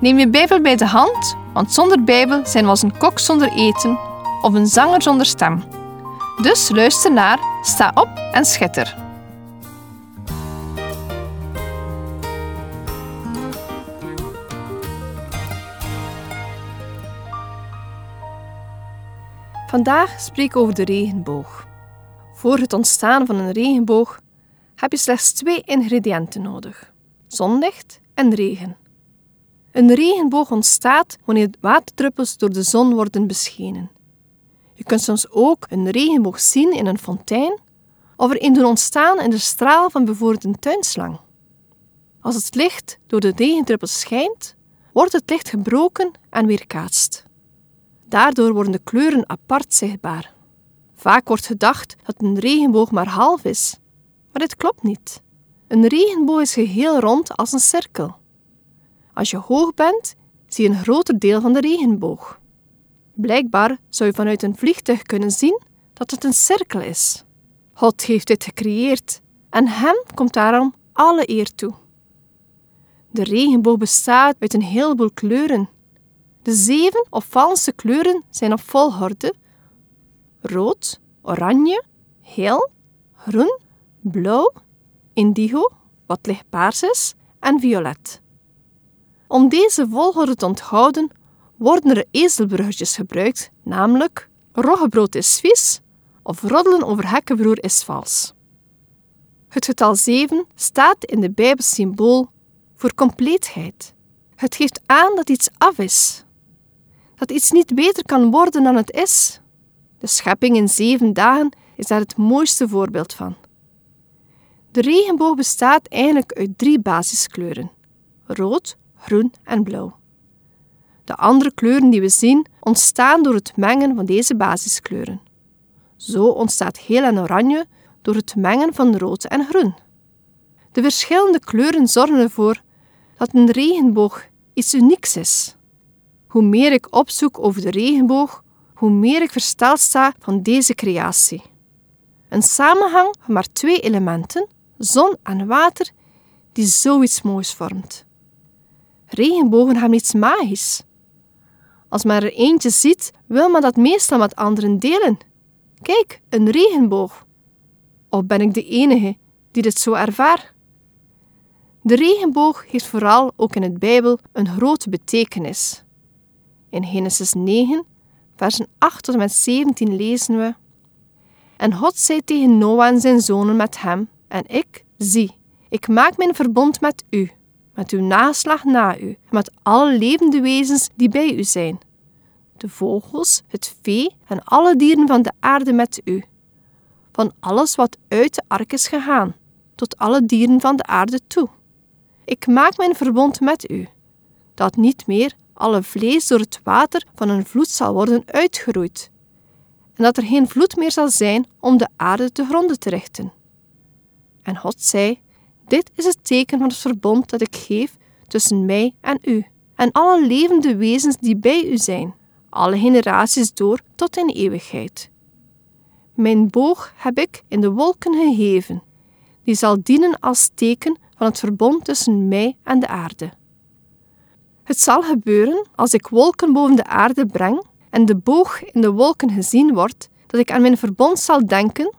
Neem je Bijbel bij de hand, want zonder Bijbel zijn we als een kok zonder eten of een zanger zonder stem. Dus luister naar, sta op en schitter. Vandaag spreek ik over de regenboog. Voor het ontstaan van een regenboog heb je slechts twee ingrediënten nodig: zonlicht en regen. Een regenboog ontstaat wanneer waterdruppels door de zon worden beschenen. Je kunt soms ook een regenboog zien in een fontein of er een doen ontstaan in de straal van bijvoorbeeld een tuinslang. Als het licht door de regendruppels schijnt, wordt het licht gebroken en weerkaatst. Daardoor worden de kleuren apart zichtbaar. Vaak wordt gedacht dat een regenboog maar half is, maar dit klopt niet. Een regenboog is geheel rond als een cirkel. Als je hoog bent, zie je een groter deel van de regenboog. Blijkbaar zou je vanuit een vliegtuig kunnen zien dat het een cirkel is. God heeft dit gecreëerd en hem komt daarom alle eer toe. De regenboog bestaat uit een heleboel kleuren. De zeven opvallendste kleuren zijn op volgorde: rood, oranje, geel, groen, blauw, indigo, wat lichtpaars is, en violet. Om deze volgorde te onthouden, worden er ezelbruggetjes gebruikt, namelijk roggebrood is vies of roddelen over hekkenbroer is vals. Het getal 7 staat in de Bijbel symbool voor compleetheid. Het geeft aan dat iets af is, dat iets niet beter kan worden dan het is. De schepping in zeven dagen is daar het mooiste voorbeeld van. De regenboog bestaat eigenlijk uit drie basiskleuren: rood, groen en blauw. De andere kleuren die we zien ontstaan door het mengen van deze basiskleuren. Zo ontstaat geel en oranje door het mengen van rood en groen. De verschillende kleuren zorgen ervoor dat een regenboog iets unieks is. Hoe meer ik opzoek over de regenboog, hoe meer ik versteld sta van deze creatie. Een samenhang van maar twee elementen, zon en water, die zoiets moois vormt. Regenbogen hebben iets magisch. Als men er eentje ziet, wil men dat meestal met anderen delen. Kijk, een regenboog. Of ben ik de enige die dit zo ervaart? De regenboog heeft vooral ook in het Bijbel een grote betekenis. In Genesis 9, versen 8 tot en met 17 lezen we: En God zei tegen Noah en zijn zonen met hem: En ik, zie, ik maak mijn verbond met u met uw naslag na u, met alle levende wezens die bij u zijn. De vogels, het vee en alle dieren van de aarde met u. Van alles wat uit de ark is gegaan, tot alle dieren van de aarde toe. Ik maak mijn verbond met u, dat niet meer alle vlees door het water van een vloed zal worden uitgeroeid, en dat er geen vloed meer zal zijn om de aarde te gronden te richten. En God zei: dit is het teken van het verbond dat ik geef tussen mij en u en alle levende wezens die bij u zijn, alle generaties door tot in eeuwigheid. Mijn boog heb ik in de wolken gegeven, die zal dienen als teken van het verbond tussen mij en de aarde. Het zal gebeuren als ik wolken boven de aarde breng en de boog in de wolken gezien wordt, dat ik aan mijn verbond zal denken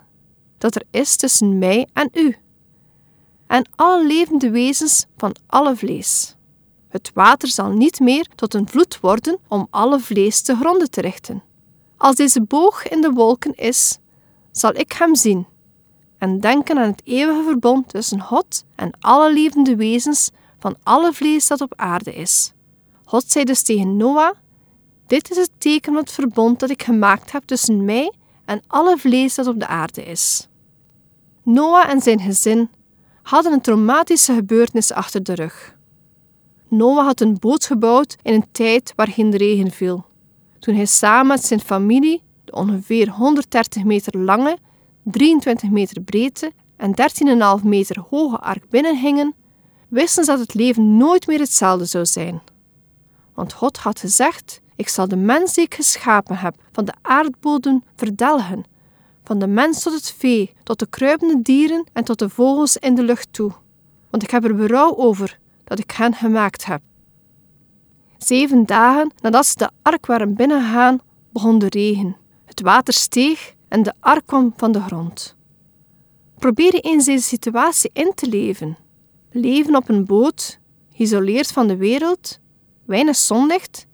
dat er is tussen mij en u en alle levende wezens van alle vlees. Het water zal niet meer tot een vloed worden om alle vlees te gronden te richten. Als deze boog in de wolken is, zal ik hem zien en denken aan het eeuwige verbond tussen God en alle levende wezens van alle vlees dat op aarde is. God zei dus tegen Noah: Dit is het teken van het verbond dat ik gemaakt heb tussen mij en alle vlees dat op de aarde is. Noah en zijn gezin hadden een traumatische gebeurtenis achter de rug. Noah had een boot gebouwd in een tijd waar geen regen viel. Toen hij samen met zijn familie de ongeveer 130 meter lange, 23 meter breedte en 13,5 meter hoge ark binnengingen, wisten ze dat het leven nooit meer hetzelfde zou zijn. Want God had gezegd: Ik zal de mens die ik geschapen heb van de aardbodem verdelgen, van de mens tot het vee, tot de kruipende dieren en tot de vogels in de lucht toe. Want ik heb er berouw over dat ik hen gemaakt heb. Zeven dagen nadat ze de ark waren binnengegaan, begon de regen. Het water steeg en de ark kwam van de grond. Probeer eens deze situatie in te leven. Leven op een boot, geïsoleerd van de wereld, weinig zonlicht,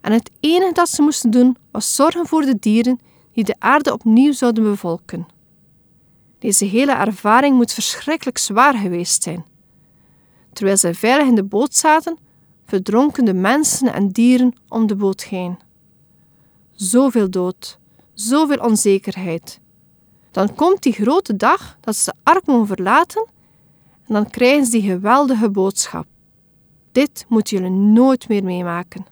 en het enige dat ze moesten doen was zorgen voor de dieren die de aarde opnieuw zouden bevolken. Deze hele ervaring moet verschrikkelijk zwaar geweest zijn. Terwijl zij veilig in de boot zaten, verdronken de mensen en dieren om de boot heen. Zoveel dood, zoveel onzekerheid. Dan komt die grote dag dat ze de ark mogen verlaten en dan krijgen ze die geweldige boodschap. Dit moeten jullie nooit meer meemaken.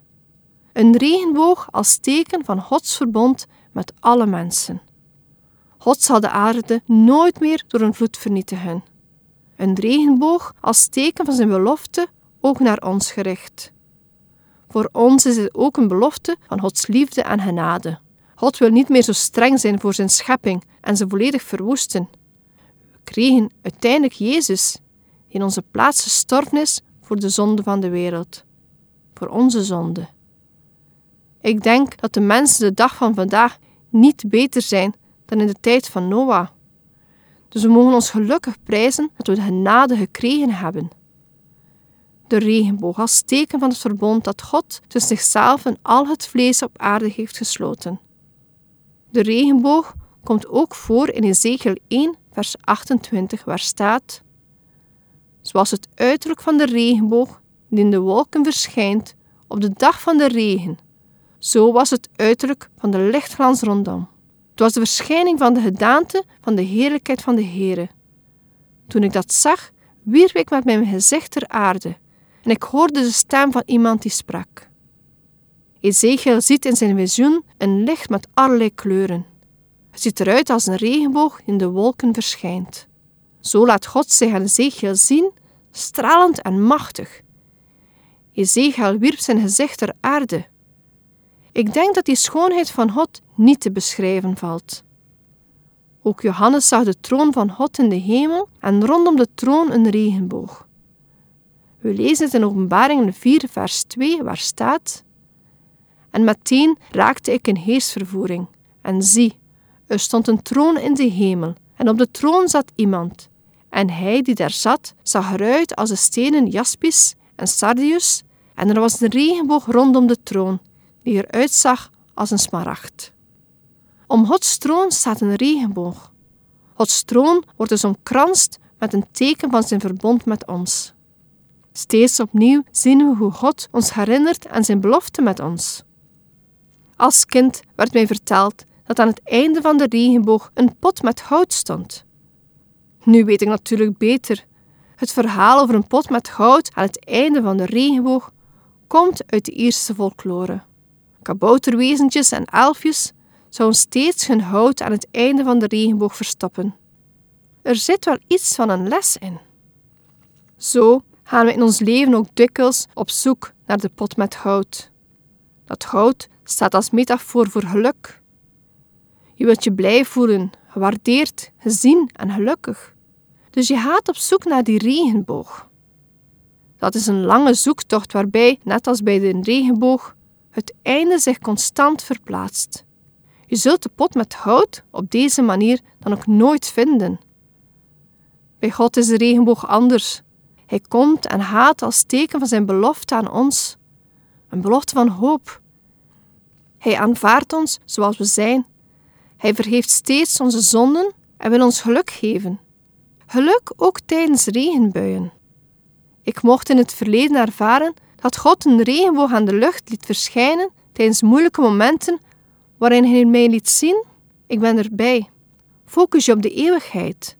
Een regenboog als teken van Gods verbond met alle mensen. God zal de aarde nooit meer door een vloed vernietigen. Een regenboog als teken van zijn belofte ook naar ons gericht. Voor ons is het ook een belofte van Gods liefde en genade. God wil niet meer zo streng zijn voor zijn schepping en ze volledig verwoesten. We kregen uiteindelijk Jezus, in onze plaats gestorven voor de zonde van de wereld. Voor onze zonde. Ik denk dat de mensen de dag van vandaag niet beter zijn dan in de tijd van Noah. Dus we mogen ons gelukkig prijzen dat we de genade gekregen hebben. De regenboog als teken van het verbond dat God tussen zichzelf en al het vlees op aarde heeft gesloten. De regenboog komt ook voor in Ezekiel 1, vers 28, waar staat: Zoals het uiterlijk van de regenboog die in de wolken verschijnt op de dag van de regen, zo was het uiterlijk van de lichtglans rondom. Het was de verschijning van de gedaante van de heerlijkheid van de Heere. Toen ik dat zag, wierp ik met mijn gezicht ter aarde en ik hoorde de stem van iemand die sprak. Ezekiel ziet in zijn visioen een licht met allerlei kleuren. Het ziet eruit als een regenboog in de wolken verschijnt. Zo laat God zich aan Ezekiel zien, stralend en machtig. Ezekiel wierp zijn gezicht ter aarde. Ik denk dat die schoonheid van God niet te beschrijven valt. Ook Johannes zag de troon van God in de hemel en rondom de troon een regenboog. We lezen het in Openbaringen 4, vers 2, waar staat: En meteen raakte ik in heersvervoering. En zie, er stond een troon in de hemel, en op de troon zat iemand. En hij die daar zat, zag eruit als de stenen jaspis en sardius, en er was een regenboog rondom de troon, die eruit zag als een smaragd. Om Gods troon staat een regenboog. Gods troon wordt dus omkranst met een teken van zijn verbond met ons. Steeds opnieuw zien we hoe God ons herinnert aan zijn belofte met ons. Als kind werd mij verteld dat aan het einde van de regenboog een pot met goud stond. Nu weet ik natuurlijk beter. Het verhaal over een pot met goud aan het einde van de regenboog komt uit de Ierse folklore. Kabouterwezentjes en elfjes zouden steeds hun hout aan het einde van de regenboog verstoppen. Er zit wel iets van een les in. Zo gaan we in ons leven ook dikwijls op zoek naar de pot met goud. Dat goud staat als metafoor voor geluk. Je wilt je blij voelen, gewaardeerd, gezien en gelukkig. Dus je gaat op zoek naar die regenboog. Dat is een lange zoektocht waarbij, net als bij de regenboog, het einde zich constant verplaatst. Je zult de pot met hout op deze manier dan ook nooit vinden. Bij God is de regenboog anders. Hij komt en gaat als teken van zijn belofte aan ons, een belofte van hoop. Hij aanvaardt ons zoals we zijn. Hij vergeeft steeds onze zonden en wil ons geluk geven. Geluk ook tijdens regenbuien. Ik mocht in het verleden ervaren dat God een regenboog aan de lucht liet verschijnen tijdens moeilijke momenten waarin Hij mij liet zien: ik ben erbij. Focus je op de eeuwigheid.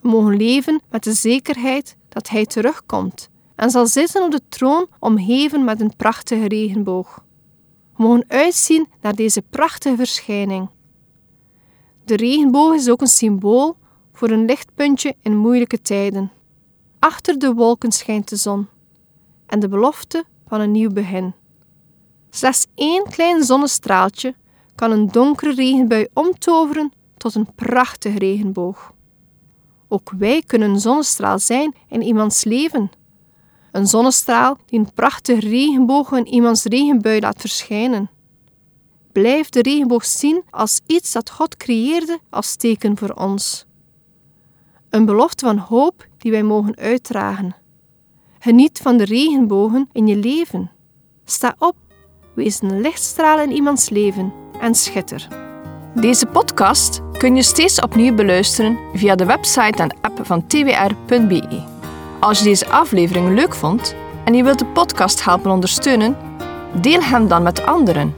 We mogen leven met de zekerheid dat Hij terugkomt en zal zitten op de troon omgeven met een prachtige regenboog. We mogen uitzien naar deze prachtige verschijning. De regenboog is ook een symbool voor een lichtpuntje in moeilijke tijden. Achter de wolken schijnt de zon en de belofte van een nieuw begin. Slechts één klein zonnestraaltje kan een donkere regenbui omtoveren tot een prachtige regenboog. Ook wij kunnen een zonnestraal zijn in iemands leven. Een zonnestraal die een prachtige regenboog in iemands regenbui laat verschijnen. Blijf de regenboog zien als iets dat God creëerde als teken voor ons. Een belofte van hoop die wij mogen uitdragen. Geniet van de regenbogen in je leven. Sta op, wees een lichtstraal in iemands leven en schitter. Deze podcast kun je steeds opnieuw beluisteren via de website en app van twr.be. Als je deze aflevering leuk vond en je wilt de podcast helpen ondersteunen, deel hem dan met anderen.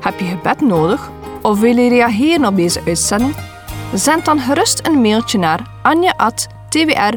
Heb je gebed nodig of wil je reageren op deze uitzending? Zend dan gerust een mailtje naar anje.twr.be.